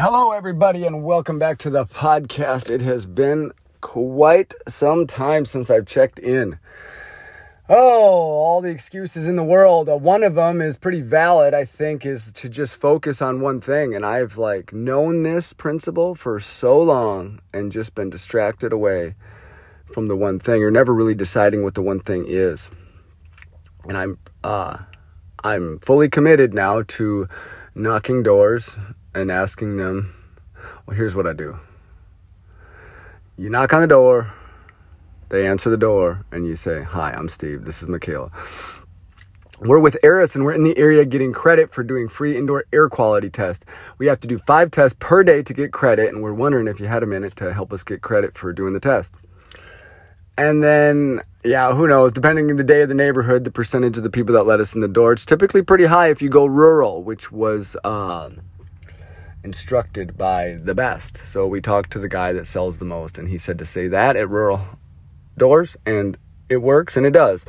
Hello, everybody, and welcome back to the podcast. It has been quite some time since I've checked in. Oh, all the excuses in the world. Uh, one of them is pretty valid, I think, is to just focus on one thing. And I've like known this principle for so long and just been distracted away from the one thing. You're never really deciding what the one thing is. And I'm uh I'm fully committed now to knocking doors and asking them, well, here's what I do. You knock on the door, they answer the door, and you say, Hi, I'm Steve. This is Michaela. We're with Aerus and we're in the area getting credit for doing free indoor air quality tests. We have to do five tests per day to get credit, and we're wondering if you had a minute to help us get credit for doing the test. And then, yeah, who knows? Depending on the day of the neighborhood, the percentage of the people that let us in the door, it's typically pretty high if you go rural, which was. Um, instructed by the best. So we talked to the guy that sells the most, and he said to say that at rural doors, and it works, and it does.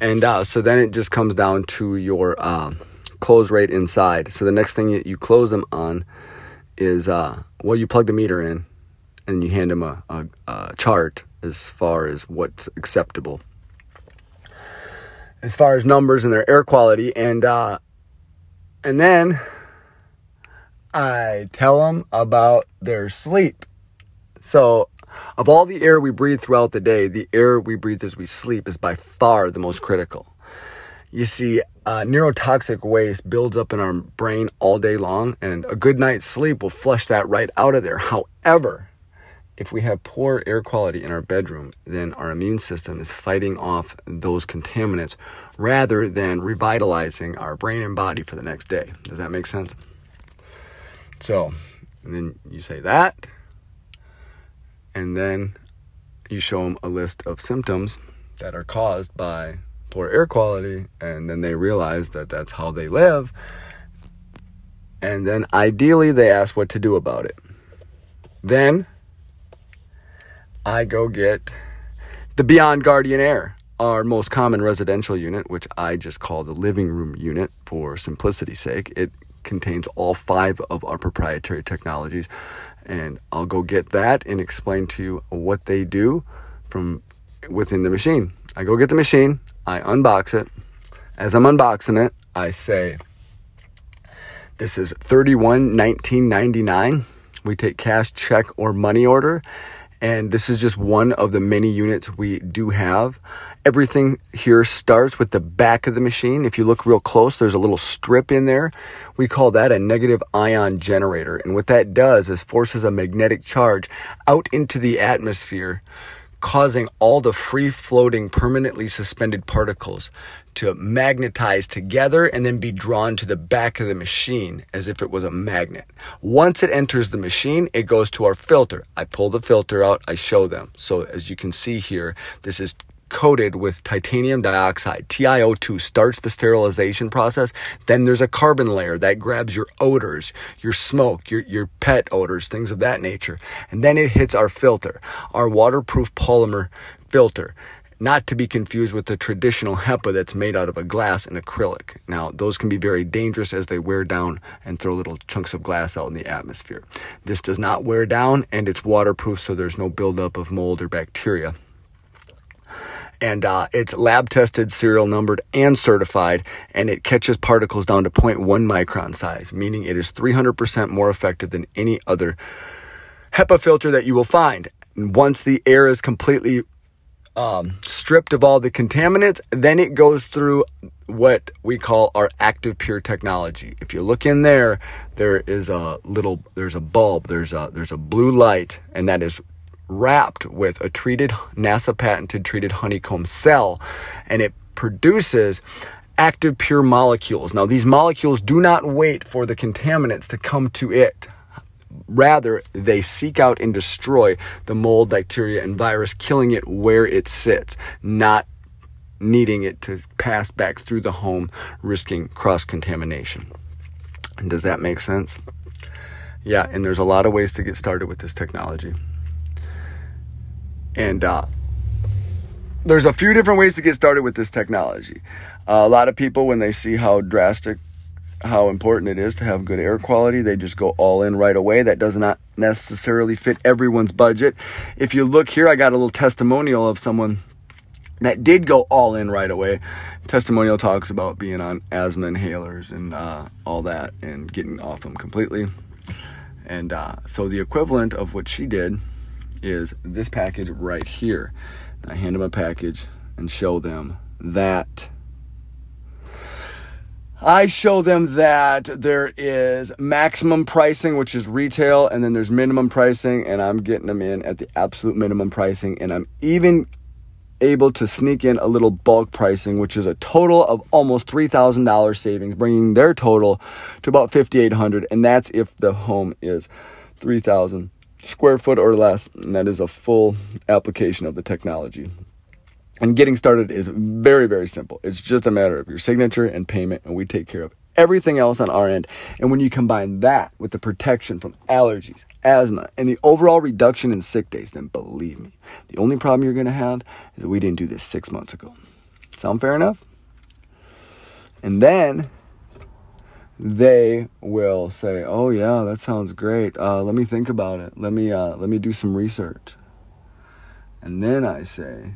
And uh, so then it just comes down to your uh, close rate inside. So the next thing you, you close them on is uh, well, you plug the meter in, and you hand them a, a, a chart as far as what's acceptable. As far as numbers and their air quality, and uh, and then I tell them about their sleep. So, of all the air we breathe throughout the day, the air we breathe as we sleep is by far the most critical. You see, uh, neurotoxic waste builds up in our brain all day long, and a good night's sleep will flush that right out of there. However, if we have poor air quality in our bedroom, then our immune system is fighting off those contaminants rather than revitalizing our brain and body for the next day. Does that make sense? So, and then you say that, and then you show them a list of symptoms that are caused by poor air quality, and then they realize that that's how they live. And then ideally, they ask what to do about it. Then I go get the Beyond Guardian Air, our most common residential unit, which I just call the living room unit for simplicity's sake. It contains all five of our proprietary technologies. And I'll go get that and explain to you what they do from within the machine. I go get the machine, I unbox it. As I'm unboxing it, I say, This is 31 1999. We take cash, check, or money order. And this is just one of the many units we do have. Everything here starts with the back of the machine. If you look real close, there's a little strip in there. We call that a negative ion generator. And what that does is forces a magnetic charge out into the atmosphere causing all the free floating, permanently suspended particles to magnetize together and then be drawn to the back of the machine as if it was a magnet. Once it enters the machine, it goes to our filter. I pull the filter out, I show them. So as you can see here, this is coated with titanium dioxide. TiO2 starts the sterilization process. Then there's a carbon layer that grabs your odors, your smoke, your, your pet odors, things of that nature. And then it hits our filter, our waterproof polymer filter not to be confused with the traditional HEPA that's made out of a glass and acrylic. Now, those can be very dangerous as they wear down and throw little chunks of glass out in the atmosphere. This does not wear down and it's waterproof, so there's no buildup of mold or bacteria and uh, it's lab tested, serial numbered, and certified, and it catches particles down to 0.1 micron size, meaning it is 300% more effective than any other HEPA filter that you will find. Once the air is completely um, stripped of all the contaminants, then it goes through what we call our active pure technology. If you look in there, there is a little, there's a bulb, there's a there's a blue light, and that is wrapped with a treated NASA patented treated honeycomb cell and it produces active pure molecules. Now these molecules do not wait for the contaminants to come to it. Rather, they seek out and destroy the mold, bacteria, and virus, killing it where it sits, not needing it to pass back through the home, risking cross contamination. Does that make sense? Yeah, and there's a lot of ways to get started with this technology. And uh, there's a few different ways to get started with this technology. Uh, a lot of people, when they see how drastic how important it is to have good air quality. They just go all in right away. That does not necessarily fit everyone's budget. If you look here, I got a little testimonial of someone that did go all in right away. Testimonial talks about being on asthma inhalers and uh, all that and getting off them completely. And uh, so the equivalent of what she did is this package right here. I hand them a package and show them that I show them that there is maximum pricing, which is retail, and then there's minimum pricing, and I'm getting them in at the absolute minimum pricing, and I'm even able to sneak in a little bulk pricing, which is a total of almost $3,000 savings, bringing their total to about 5,800, and that's if the home is 3,000 square foot or less, and that is a full application of the technology. And getting started is very, very simple. It's just a matter of your signature and payment, and we take care of everything else on our end. And when you combine that with the protection from allergies, asthma, and the overall reduction in sick days, then believe me, the only problem you're going to have is that we didn't do this six months ago. Sound fair enough? And then they will say, "Oh yeah, that sounds great. Uh, let me think about it. Let me uh, let me do some research." And then I say,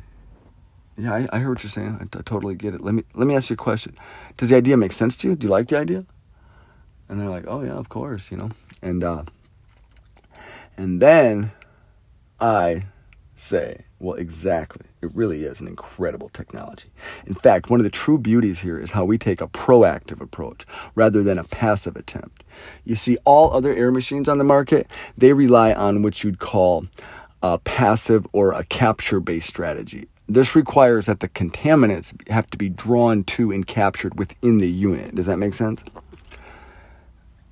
yeah, I, I hear what you're saying. I, I totally get it. Let me let me ask you a question. Does the idea make sense to you? Do you like the idea? And they're like, oh yeah, of course, you know. And uh, and then I say, well, exactly. It really is an incredible technology. In fact, one of the true beauties here is how we take a proactive approach rather than a passive attempt. You see, all other air machines on the market, they rely on what you'd call a passive or a capture based strategy. This requires that the contaminants have to be drawn to and captured within the unit. Does that make sense?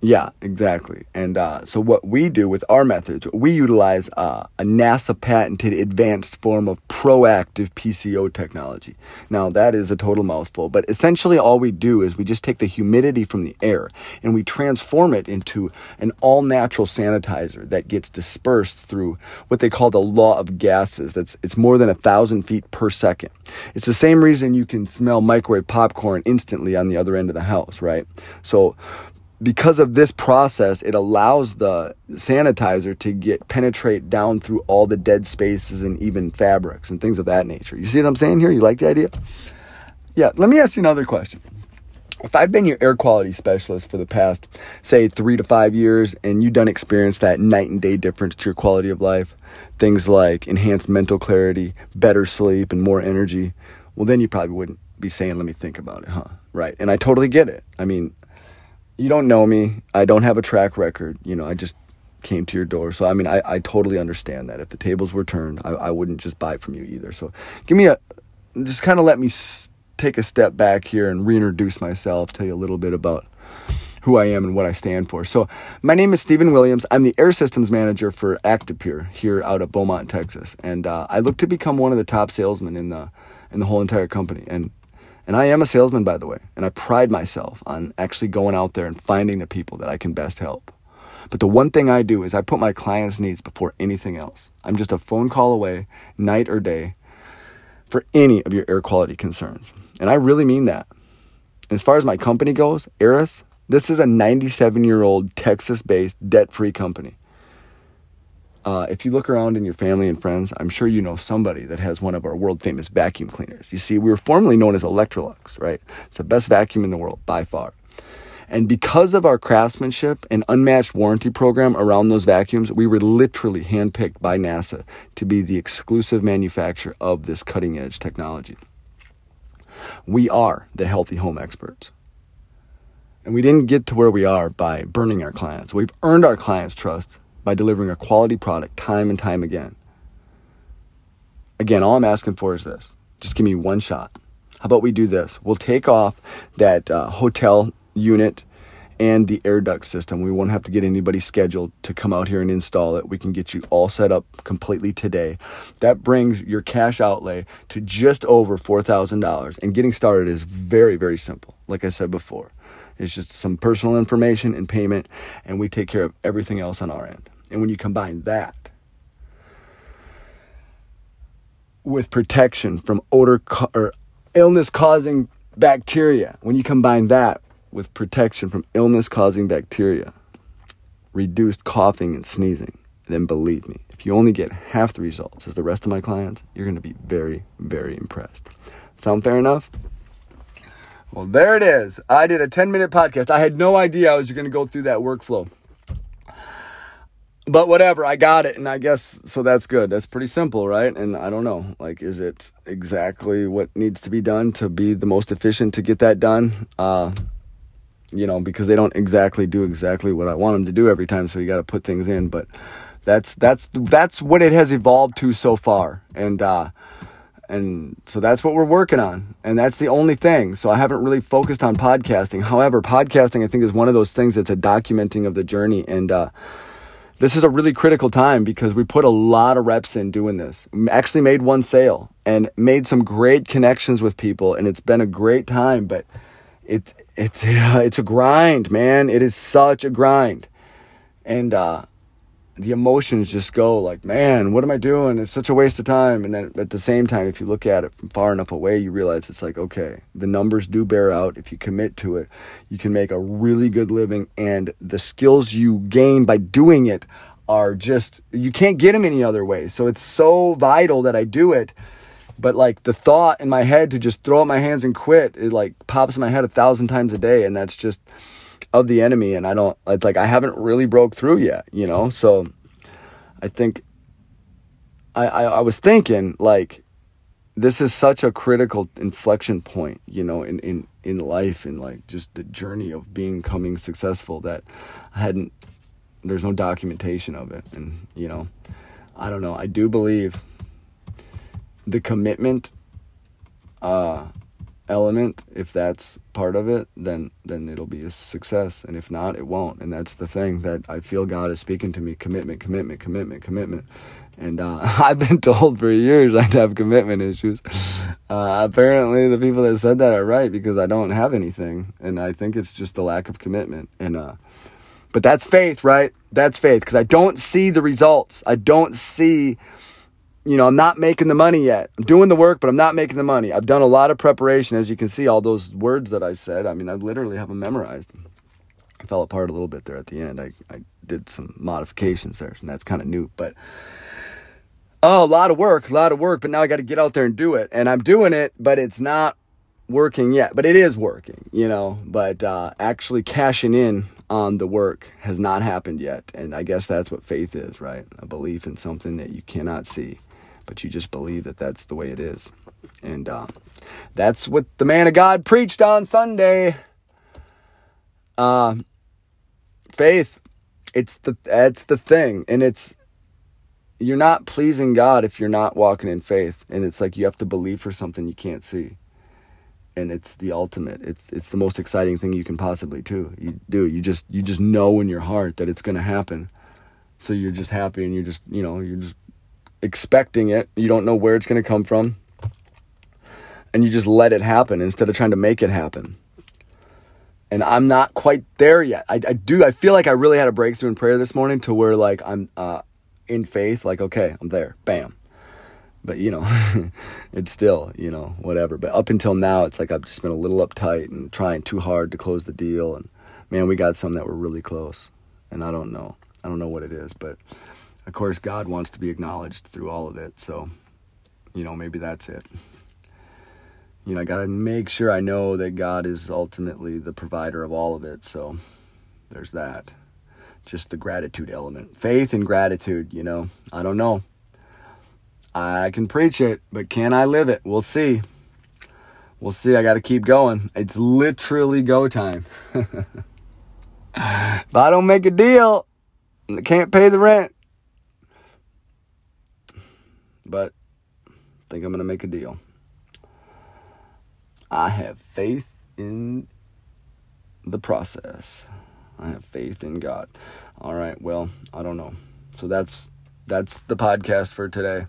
Yeah, exactly. And uh, so, what we do with our methods, we utilize uh, a NASA patented advanced form of proactive PCO technology. Now, that is a total mouthful, but essentially, all we do is we just take the humidity from the air and we transform it into an all natural sanitizer that gets dispersed through what they call the law of gases. That's it's more than a thousand feet per second. It's the same reason you can smell microwave popcorn instantly on the other end of the house, right? So, because of this process, it allows the sanitizer to get penetrate down through all the dead spaces and even fabrics and things of that nature. You see what I'm saying here? You like the idea? Yeah, let me ask you another question. If I've been your air quality specialist for the past, say, three to five years, and you done experience that night and day difference to your quality of life, things like enhanced mental clarity, better sleep, and more energy, well, then you probably wouldn't be saying, let me think about it, huh? Right. And I totally get it. I mean, you don't know me. I don't have a track record. You know, I just came to your door. So, I mean, I, I totally understand that. If the tables were turned, I, I wouldn't just buy from you either. So, give me a, just kind of let me s- take a step back here and reintroduce myself, tell you a little bit about who I am and what I stand for. So, my name is Stephen Williams. I'm the Air Systems Manager for Actipure here out of Beaumont, Texas, and uh, I look to become one of the top salesmen in the in the whole entire company. And and I am a salesman, by the way, and I pride myself on actually going out there and finding the people that I can best help. But the one thing I do is I put my clients' needs before anything else. I'm just a phone call away, night or day, for any of your air quality concerns. And I really mean that. As far as my company goes, Aerus, this is a 97 year old Texas based debt free company. Uh, if you look around in your family and friends, I'm sure you know somebody that has one of our world famous vacuum cleaners. You see, we were formerly known as Electrolux, right? It's the best vacuum in the world by far. And because of our craftsmanship and unmatched warranty program around those vacuums, we were literally handpicked by NASA to be the exclusive manufacturer of this cutting edge technology. We are the healthy home experts. And we didn't get to where we are by burning our clients. We've earned our clients' trust by delivering a quality product time and time again. Again, all I'm asking for is this just give me one shot. How about we do this? We'll take off that uh, hotel unit and the air duct system. We won't have to get anybody scheduled to come out here and install it. We can get you all set up completely today. That brings your cash outlay to just over $4,000. And getting started is very, very simple. Like I said before, it's just some personal information and payment, and we take care of everything else on our end. And when you combine that with protection from odor or illness causing bacteria, when you combine that with protection from illness causing bacteria, reduced coughing and sneezing, then believe me, if you only get half the results as the rest of my clients, you're going to be very, very impressed. Sound fair enough? Well, there it is. I did a 10 minute podcast. I had no idea I was going to go through that workflow. But whatever, I got it. And I guess, so that's good. That's pretty simple, right? And I don't know, like, is it exactly what needs to be done to be the most efficient to get that done? Uh, you know, because they don't exactly do exactly what I want them to do every time. So you got to put things in. But that's, that's, that's what it has evolved to so far. And, uh, and so that's what we're working on and that's the only thing so i haven't really focused on podcasting however podcasting i think is one of those things that's a documenting of the journey and uh, this is a really critical time because we put a lot of reps in doing this. Actually made one sale and made some great connections with people and it's been a great time but it, it's it's a grind man. It is such a grind. And uh, the emotions just go like, man, what am I doing? It's such a waste of time. And then at the same time, if you look at it from far enough away, you realize it's like, okay, the numbers do bear out. If you commit to it, you can make a really good living. And the skills you gain by doing it are just, you can't get them any other way. So it's so vital that I do it. But like the thought in my head to just throw up my hands and quit, it like pops in my head a thousand times a day. And that's just, of the enemy and I don't it's like I haven't really broke through yet, you know? So I think I, I, I was thinking like this is such a critical inflection point, you know, in, in, in life and like just the journey of being coming successful that I hadn't there's no documentation of it. And, you know, I don't know. I do believe the commitment uh element if that's part of it then then it'll be a success. And if not it won't. And that's the thing that i feel god is speaking to me commitment commitment commitment commitment. And uh, i've been told for years i have commitment issues. Uh, apparently the people that said that are right because i don't have anything. And i think it's just the lack of commitment. And uh but that's faith right? That's faith. Because i don't see the results. I don't see you know, I'm not making the money yet. I'm doing the work, but I'm not making the money. I've done a lot of preparation, as you can see, all those words that I said. I mean, I literally have them memorized. I fell apart a little bit there at the end. I, I did some modifications there, and that's kind of new. But oh, a lot of work, a lot of work. But now I got to get out there and do it, and I'm doing it, but it's not working yet. But it is working, you know. But uh, actually cashing in on the work has not happened yet, and I guess that's what faith is, right? A belief in something that you cannot see but you just believe that that's the way it is. And uh, that's what the man of God preached on Sunday. Uh, faith, it's the that's the thing, and it's you're not pleasing God if you're not walking in faith, and it's like you have to believe for something you can't see, and it's the ultimate. It's it's the most exciting thing you can possibly do. You do you just you just know in your heart that it's going to happen, so you're just happy and you're just you know you're just expecting it. You don't know where it's going to come from. And you just let it happen instead of trying to make it happen. And I'm not quite there yet. I, I do. I feel like I really had a breakthrough in prayer this morning to where like I'm uh, in faith, like, okay, I'm there. Bam. But, you know, it's still, you know, whatever. But up until now, it's like I've just been a little uptight and trying too hard to close the deal. And man, we got some that were really close. And I don't know. I don't know what it is, but of course, God wants to be acknowledged through all of it. So, you know, maybe that's it. You know, I got to make sure I know that God is ultimately the provider of all of it. So, there's that. Just the gratitude element. Faith and gratitude, you know. I don't know. I can preach it, but can I live it? We'll see. We'll see. I got to keep going. It's literally go time. if I don't make a deal, I can't pay the rent. But I think I'm going to make a deal. I have faith in the process. I have faith in God. All right, well, I don't know. So that's that's the podcast for today.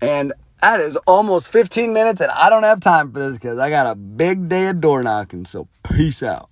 And that is almost 15 minutes and I don't have time for this cuz I got a big day of door knocking. So peace out.